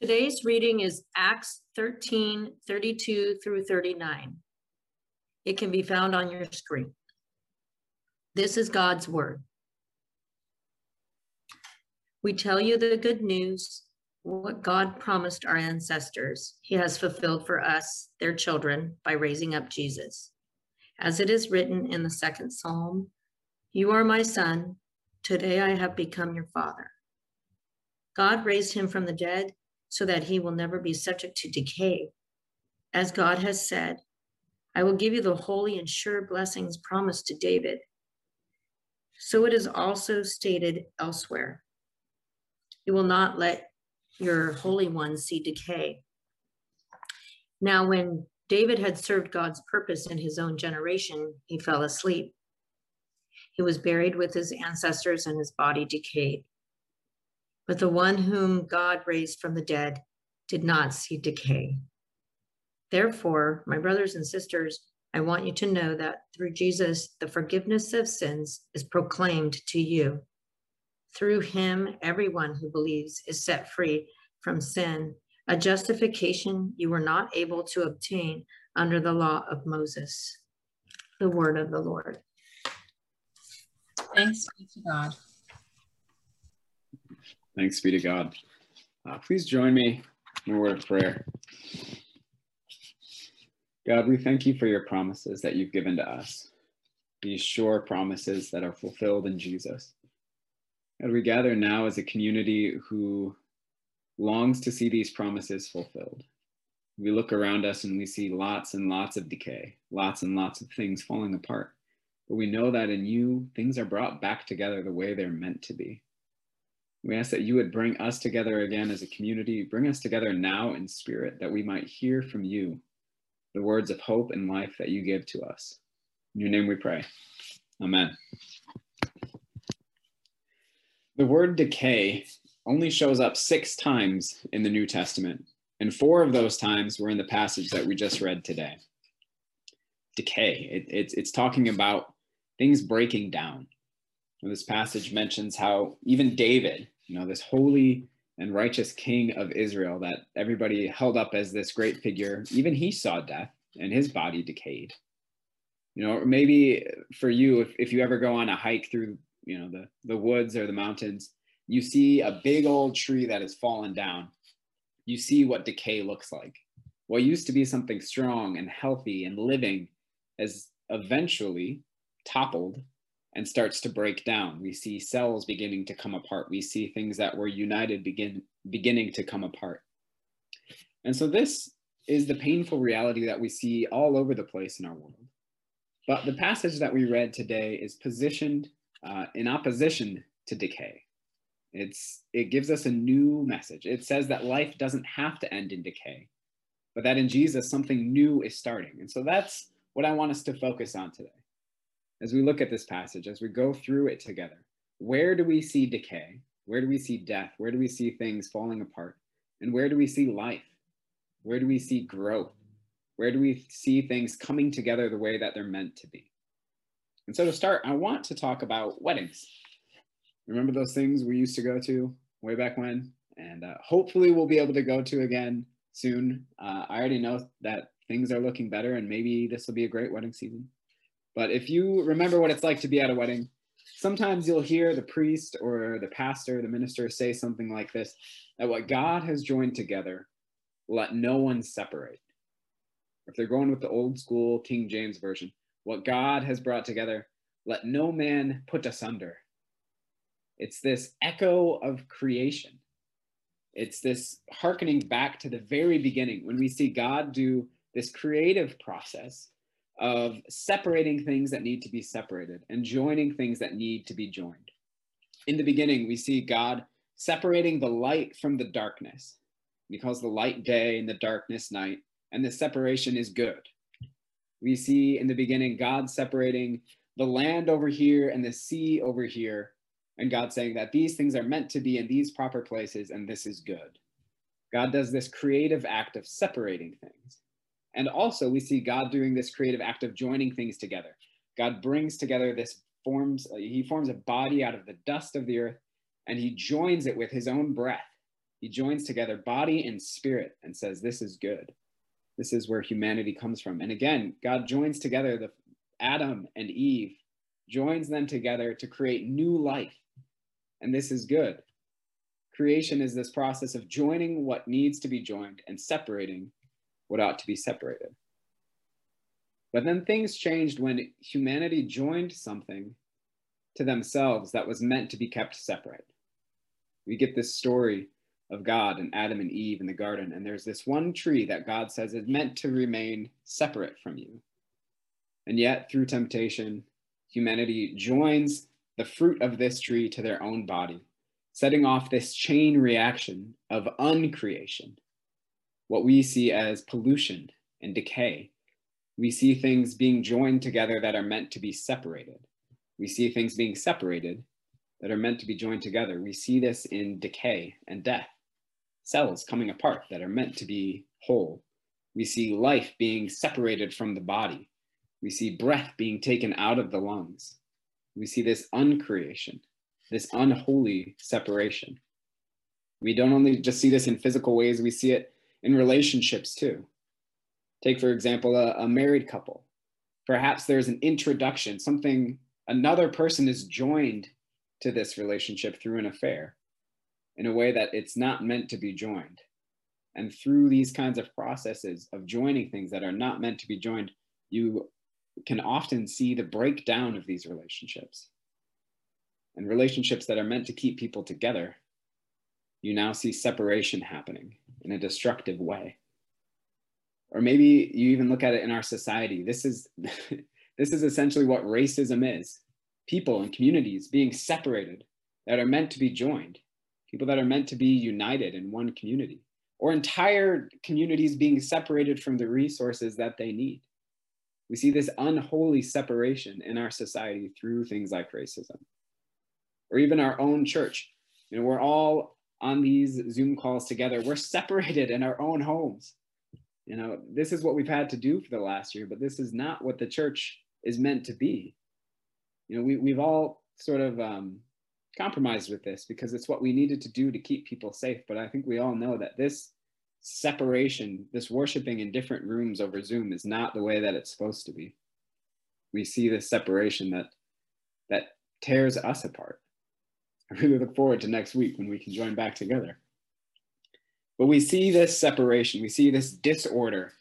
Today's reading is Acts 13, 32 through 39. It can be found on your screen. This is God's word. We tell you the good news, what God promised our ancestors, he has fulfilled for us, their children, by raising up Jesus. As it is written in the second psalm, You are my son, today I have become your father. God raised him from the dead so that he will never be subject to decay. As God has said, I will give you the holy and sure blessings promised to David. So it is also stated elsewhere. You will not let your Holy One see decay. Now, when David had served God's purpose in his own generation, he fell asleep. He was buried with his ancestors and his body decayed. But the one whom God raised from the dead did not see decay. Therefore, my brothers and sisters, I want you to know that through Jesus, the forgiveness of sins is proclaimed to you. Through him, everyone who believes is set free from sin, a justification you were not able to obtain under the law of Moses. The word of the Lord. Thanks be to God. Thanks be to God. Uh, please join me in a word of prayer. God, we thank you for your promises that you've given to us, these sure promises that are fulfilled in Jesus. God, we gather now as a community who longs to see these promises fulfilled. We look around us and we see lots and lots of decay, lots and lots of things falling apart. But we know that in you, things are brought back together the way they're meant to be. We ask that you would bring us together again as a community, bring us together now in spirit, that we might hear from you the words of hope and life that you give to us. In your name we pray. Amen. The word decay only shows up six times in the New Testament, and four of those times were in the passage that we just read today. Decay, it, it's, it's talking about things breaking down. This passage mentions how even David, you know, this holy and righteous king of Israel that everybody held up as this great figure, even he saw death and his body decayed. You know, maybe for you, if, if you ever go on a hike through, you know, the, the woods or the mountains, you see a big old tree that has fallen down. You see what decay looks like. What used to be something strong and healthy and living has eventually toppled and starts to break down. We see cells beginning to come apart. We see things that were united begin beginning to come apart. And so this is the painful reality that we see all over the place in our world. But the passage that we read today is positioned uh, in opposition to decay. It's, it gives us a new message. It says that life doesn't have to end in decay, but that in Jesus, something new is starting. And so that's what I want us to focus on today as we look at this passage, as we go through it together, where do we see decay? Where do we see death? Where do we see things falling apart? And where do we see life? Where do we see growth? Where do we see things coming together the way that they're meant to be? And so to start, I want to talk about weddings. Remember those things we used to go to way back when? And uh, hopefully we'll be able to go to again soon. Uh, I already know that things are looking better and maybe this will be a great wedding season. But if you remember what it's like to be at a wedding, sometimes you'll hear the priest or the pastor, the minister say something like this that what God has joined together, let no one separate. If they're going with the old school King James Version, what God has brought together, let no man put asunder. It's this echo of creation. It's this hearkening back to the very beginning when we see God do this creative process of separating things that need to be separated and joining things that need to be joined. In the beginning, we see God separating the light from the darkness. He calls the light day and the darkness night, and the separation is good. We see in the beginning God separating the land over here and the sea over here, and God saying that these things are meant to be in these proper places, and this is good. God does this creative act of separating things. And also, we see God doing this creative act of joining things together. God brings together this forms, he forms a body out of the dust of the earth, and he joins it with his own breath. He joins together body and spirit and says, This is good. This is where humanity comes from. And again, God joins together the Adam and Eve, joins them together to create new life. And this is good. Creation is this process of joining what needs to be joined and separating what ought to be separated. But then things changed when humanity joined something to themselves that was meant to be kept separate. We get this story of God and Adam and Eve in the garden, and there's this one tree that God says is meant to remain separate from you. And yet, through temptation, humanity joins the fruit of this tree to their own body, setting off this chain reaction of uncreation, what we see as pollution and decay we see things being joined together that are meant to be separated. We see things being separated that are meant to be joined together. We see this in decay and death, cells coming apart that are meant to be whole. We see life being separated from the body. We see breath being taken out of the lungs. We see this uncreation, this unholy separation. We don't only just see this in physical ways, we see it in relationships too. Take, for example, a, a married couple. Perhaps there's an introduction, something, another person is joined to this relationship through an affair in a way that it's not meant to be joined. And through these kinds of processes of joining things that are not meant to be joined, you can often see the breakdown of these relationships. And relationships that are meant to keep people together, you now see separation happening in a destructive way. Or maybe you even look at it in our society. This is this is essentially what racism is. People and communities being separated that are meant to be joined. People that are meant to be united in one community. Or entire communities being separated from the resources that they need. We see this unholy separation in our society through things like racism. Or even our own church. You know we're all on these zoom calls together we're separated in our own homes you know, this is what we've had to do for the last year, but this is not what the church is meant to be. You know, we, we've all sort of um, compromised with this because it's what we needed to do to keep people safe. But I think we all know that this separation, this worshiping in different rooms over Zoom is not the way that it's supposed to be. We see this separation that that tears us apart. I really look forward to next week when we can join back together. But we see this separation, we see this disorder,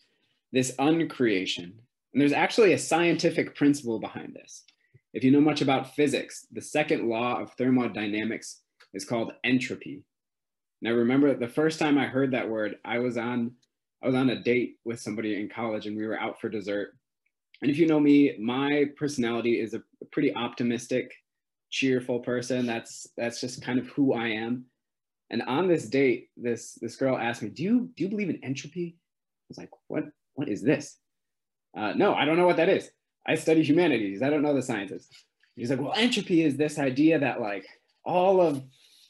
this uncreation. And there's actually a scientific principle behind this. If you know much about physics, the second law of thermodynamics is called entropy. Now remember the first time I heard that word, I was on I was on a date with somebody in college and we were out for dessert. And if you know me, my personality is a pretty optimistic, cheerful person. That's that's just kind of who I am. And on this date, this this girl asked me, "Do you do you believe in entropy?" I was like, "What what is this?" Uh, no, I don't know what that is. I study humanities. I don't know the sciences. He's like, "Well, entropy is this idea that like all of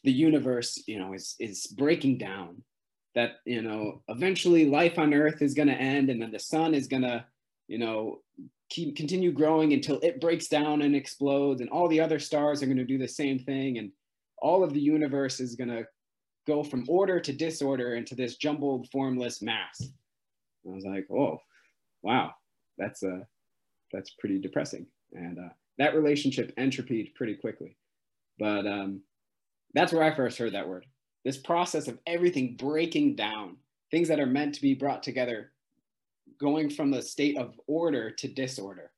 the universe, you know, is is breaking down. That you know, eventually life on Earth is going to end, and then the sun is going to, you know, keep continue growing until it breaks down and explodes, and all the other stars are going to do the same thing, and all of the universe is going to go from order to disorder into this jumbled formless mass. And I was like, oh, wow, that's uh, that's pretty depressing. And uh, that relationship entropied pretty quickly. But um, that's where I first heard that word. This process of everything breaking down, things that are meant to be brought together, going from a state of order to disorder.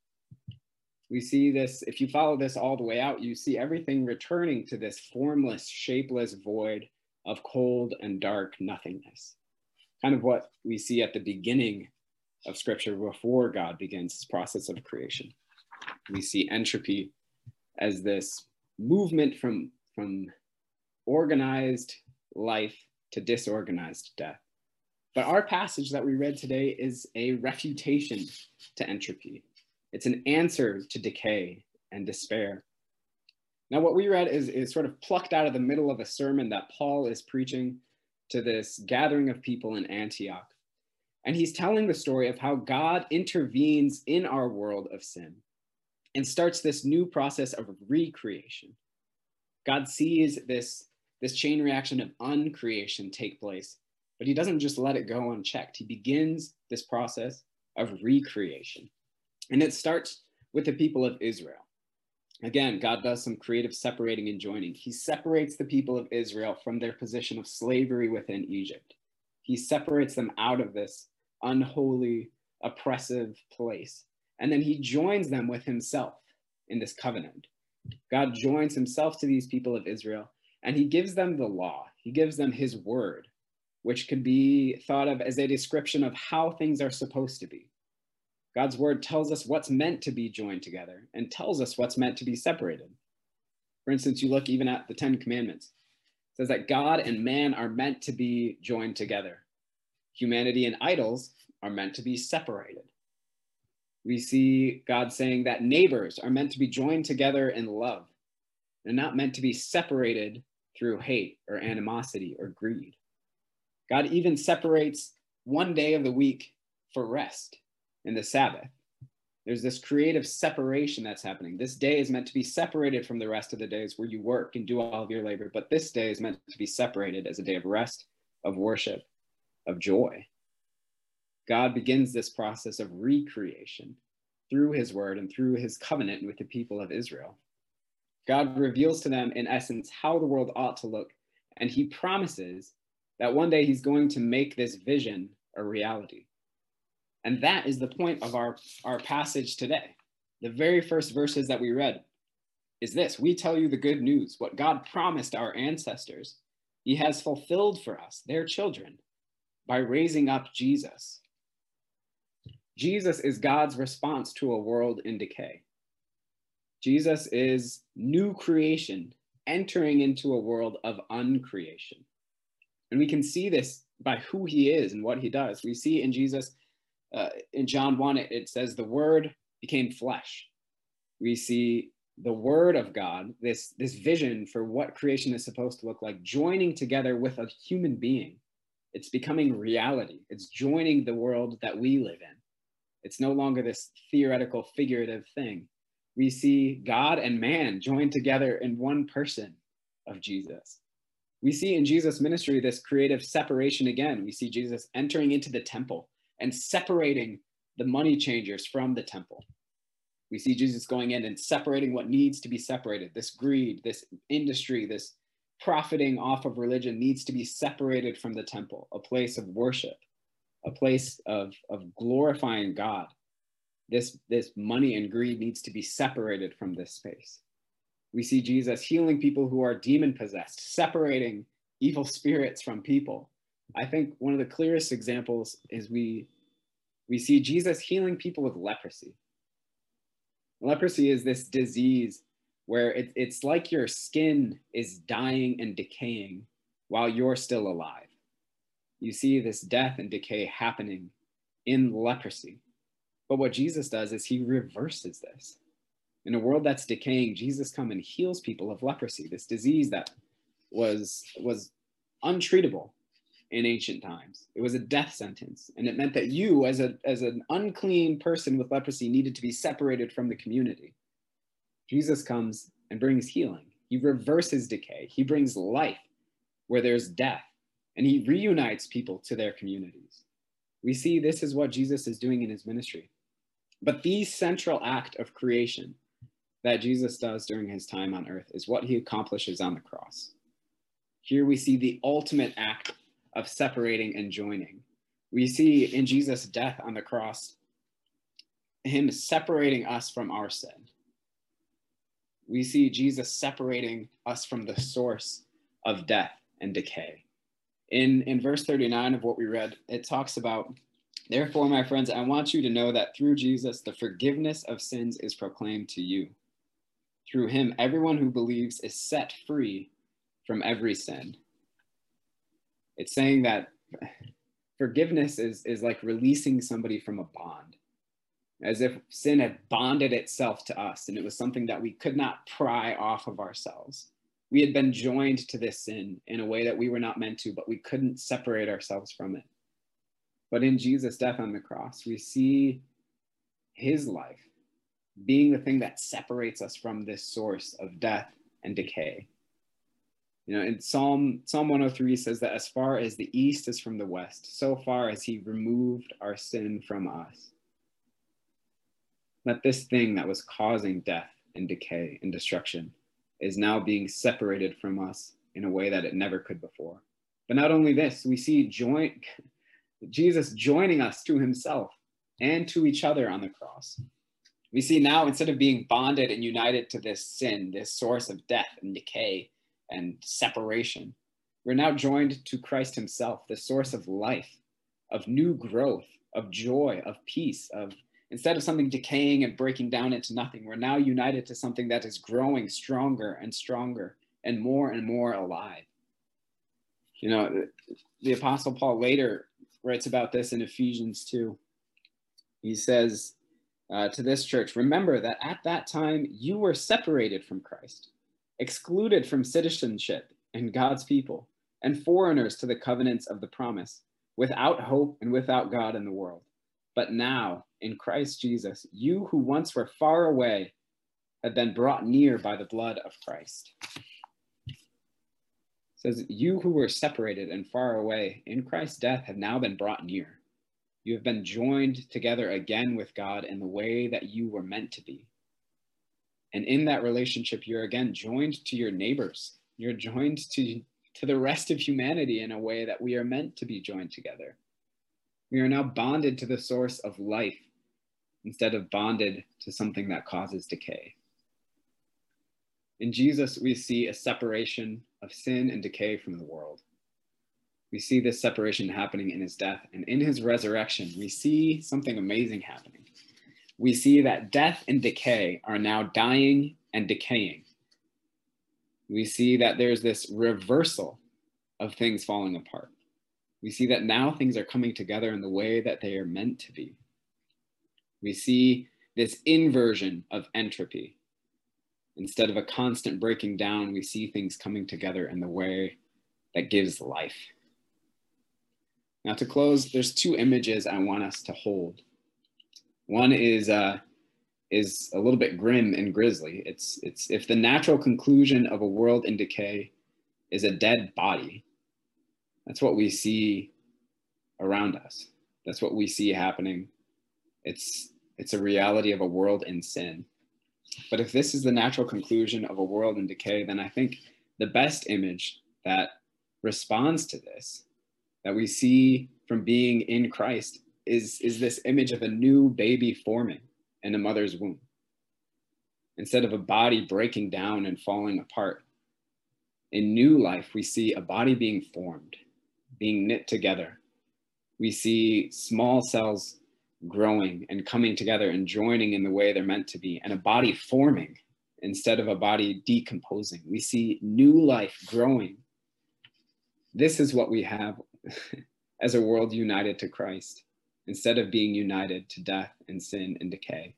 We see this, if you follow this all the way out, you see everything returning to this formless, shapeless void of cold and dark nothingness. Kind of what we see at the beginning of scripture before God begins his process of creation. We see entropy as this movement from, from organized life to disorganized death. But our passage that we read today is a refutation to entropy. It's an answer to decay and despair. Now, what we read is, is sort of plucked out of the middle of a sermon that Paul is preaching to this gathering of people in Antioch. And he's telling the story of how God intervenes in our world of sin and starts this new process of recreation. God sees this this chain reaction of uncreation take place, but he doesn't just let it go unchecked. He begins this process of recreation. And it starts with the people of Israel. Again, God does some creative separating and joining. He separates the people of Israel from their position of slavery within Egypt. He separates them out of this unholy, oppressive place. And then he joins them with himself in this covenant. God joins himself to these people of Israel and he gives them the law. He gives them his word, which can be thought of as a description of how things are supposed to be. God's word tells us what's meant to be joined together and tells us what's meant to be separated. For instance, you look even at the Ten Commandments. It says that God and man are meant to be joined together. Humanity and idols are meant to be separated. We see God saying that neighbors are meant to be joined together in love. They're not meant to be separated through hate or animosity or greed. God even separates one day of the week for rest in the Sabbath. There's this creative separation that's happening. This day is meant to be separated from the rest of the days where you work and do all of your labor, but this day is meant to be separated as a day of rest, of worship, of joy. God begins this process of recreation through his word and through his covenant with the people of Israel. God reveals to them, in essence, how the world ought to look, and he promises that one day he's going to make this vision a reality. And that is the point of our, our passage today. The very first verses that we read is this We tell you the good news, what God promised our ancestors, he has fulfilled for us, their children, by raising up Jesus. Jesus is God's response to a world in decay. Jesus is new creation entering into a world of uncreation. And we can see this by who he is and what he does. We see in Jesus, uh, in John 1, it, it says, the word became flesh. We see the word of God, this, this vision for what creation is supposed to look like, joining together with a human being. It's becoming reality. It's joining the world that we live in. It's no longer this theoretical, figurative thing we see God and man joined together in one person of Jesus. We see in Jesus' ministry this creative separation again. We see Jesus entering into the temple and separating the money changers from the temple. We see Jesus going in and separating what needs to be separated. This greed, this industry, this profiting off of religion needs to be separated from the temple, a place of worship, a place of, of glorifying God this this money and greed needs to be separated from this space we see jesus healing people who are demon possessed separating evil spirits from people. I think one of the clearest examples is we we see jesus healing people with leprosy. Leprosy is this disease where it, it's like your skin is dying and decaying while you're still alive. You see this death and decay happening in leprosy. But what Jesus does is he reverses this. In a world that's decaying, Jesus comes and heals people of leprosy, this disease that was, was untreatable in ancient times. It was a death sentence. And it meant that you, as, a, as an unclean person with leprosy, needed to be separated from the community. Jesus comes and brings healing. He reverses decay. He brings life where there's death. And he reunites people to their communities. We see this is what Jesus is doing in his ministry. But the central act of creation that Jesus does during his time on earth is what he accomplishes on the cross. Here we see the ultimate act of separating and joining. We see in Jesus' death on the cross him separating us from our sin. We see Jesus separating us from the source of death and decay. In, in verse 39 of what we read, it talks about Therefore, my friends, I want you to know that through Jesus, the forgiveness of sins is proclaimed to you. Through him, everyone who believes is set free from every sin. It's saying that forgiveness is, is like releasing somebody from a bond, as if sin had bonded itself to us and it was something that we could not pry off of ourselves. We had been joined to this sin in a way that we were not meant to, but we couldn't separate ourselves from it. But in Jesus' death on the cross, we see his life being the thing that separates us from this source of death and decay. You know, in Psalm Psalm 103 says that as far as the east is from the west, so far as he removed our sin from us. That this thing that was causing death and decay and destruction is now being separated from us in a way that it never could before. But not only this, we see joint Jesus joining us to himself and to each other on the cross. We see now instead of being bonded and united to this sin, this source of death and decay and separation, we're now joined to Christ himself, the source of life, of new growth, of joy, of peace, of instead of something decaying and breaking down into nothing, we're now united to something that is growing stronger and stronger and more and more alive. You know, the Apostle Paul later writes about this in Ephesians 2. He says uh, to this church, Remember that at that time you were separated from Christ, excluded from citizenship and God's people, and foreigners to the covenants of the promise, without hope and without God in the world. But now, in Christ Jesus, you who once were far away have been brought near by the blood of Christ. It says, You who were separated and far away in Christ's death have now been brought near. You have been joined together again with God in the way that you were meant to be. And in that relationship, you're again joined to your neighbors. You're joined to, to the rest of humanity in a way that we are meant to be joined together. We are now bonded to the source of life instead of bonded to something that causes decay. In Jesus, we see a separation of sin and decay from the world. We see this separation happening in his death, and in his resurrection, we see something amazing happening. We see that death and decay are now dying and decaying. We see that there's this reversal of things falling apart. We see that now things are coming together in the way that they are meant to be. We see this inversion of entropy. Instead of a constant breaking down, we see things coming together in the way that gives life. Now, to close, there's two images I want us to hold. One is uh, is a little bit grim and grisly. It's it's if the natural conclusion of a world in decay is a dead body, that's what we see around us. That's what we see happening. It's it's a reality of a world in sin. But if this is the natural conclusion of a world in decay, then I think the best image that responds to this, that we see from being in Christ, is, is this image of a new baby forming in a mother's womb. Instead of a body breaking down and falling apart, in new life, we see a body being formed, being knit together. We see small cells growing and coming together and joining in the way they're meant to be, and a body forming instead of a body decomposing. We see new life growing. This is what we have as a world united to Christ instead of being united to death and sin and decay.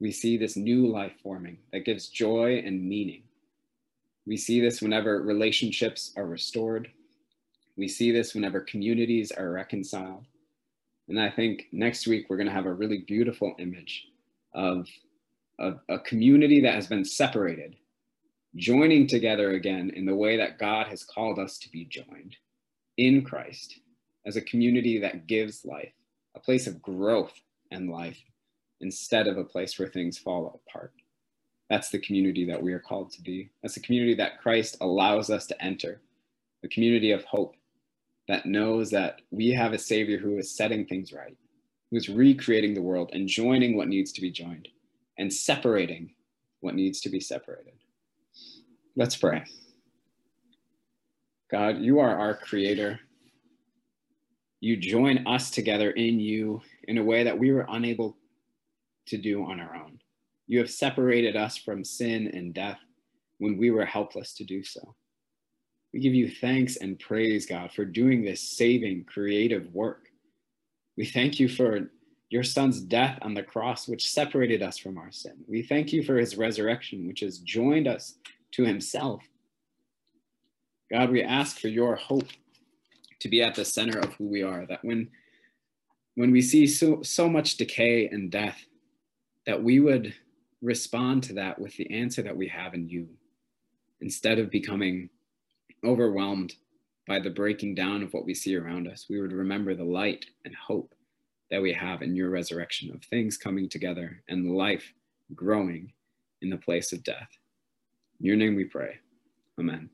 We see this new life forming that gives joy and meaning. We see this whenever relationships are restored. We see this whenever communities are reconciled. And I think next week we're going to have a really beautiful image of, of a community that has been separated, joining together again in the way that God has called us to be joined in Christ as a community that gives life, a place of growth and life instead of a place where things fall apart. That's the community that we are called to be. That's the community that Christ allows us to enter, the community of hope that knows that we have a Savior who is setting things right, who is recreating the world and joining what needs to be joined and separating what needs to be separated. Let's pray. God, you are our creator. You join us together in you in a way that we were unable to do on our own. You have separated us from sin and death when we were helpless to do so. We give you thanks and praise, God, for doing this saving, creative work. We thank you for your son's death on the cross, which separated us from our sin. We thank you for his resurrection, which has joined us to himself. God, we ask for your hope to be at the center of who we are, that when, when we see so, so much decay and death, that we would respond to that with the answer that we have in you, instead of becoming overwhelmed by the breaking down of what we see around us, we would remember the light and hope that we have in your resurrection of things coming together and life growing in the place of death. In your name we pray. Amen.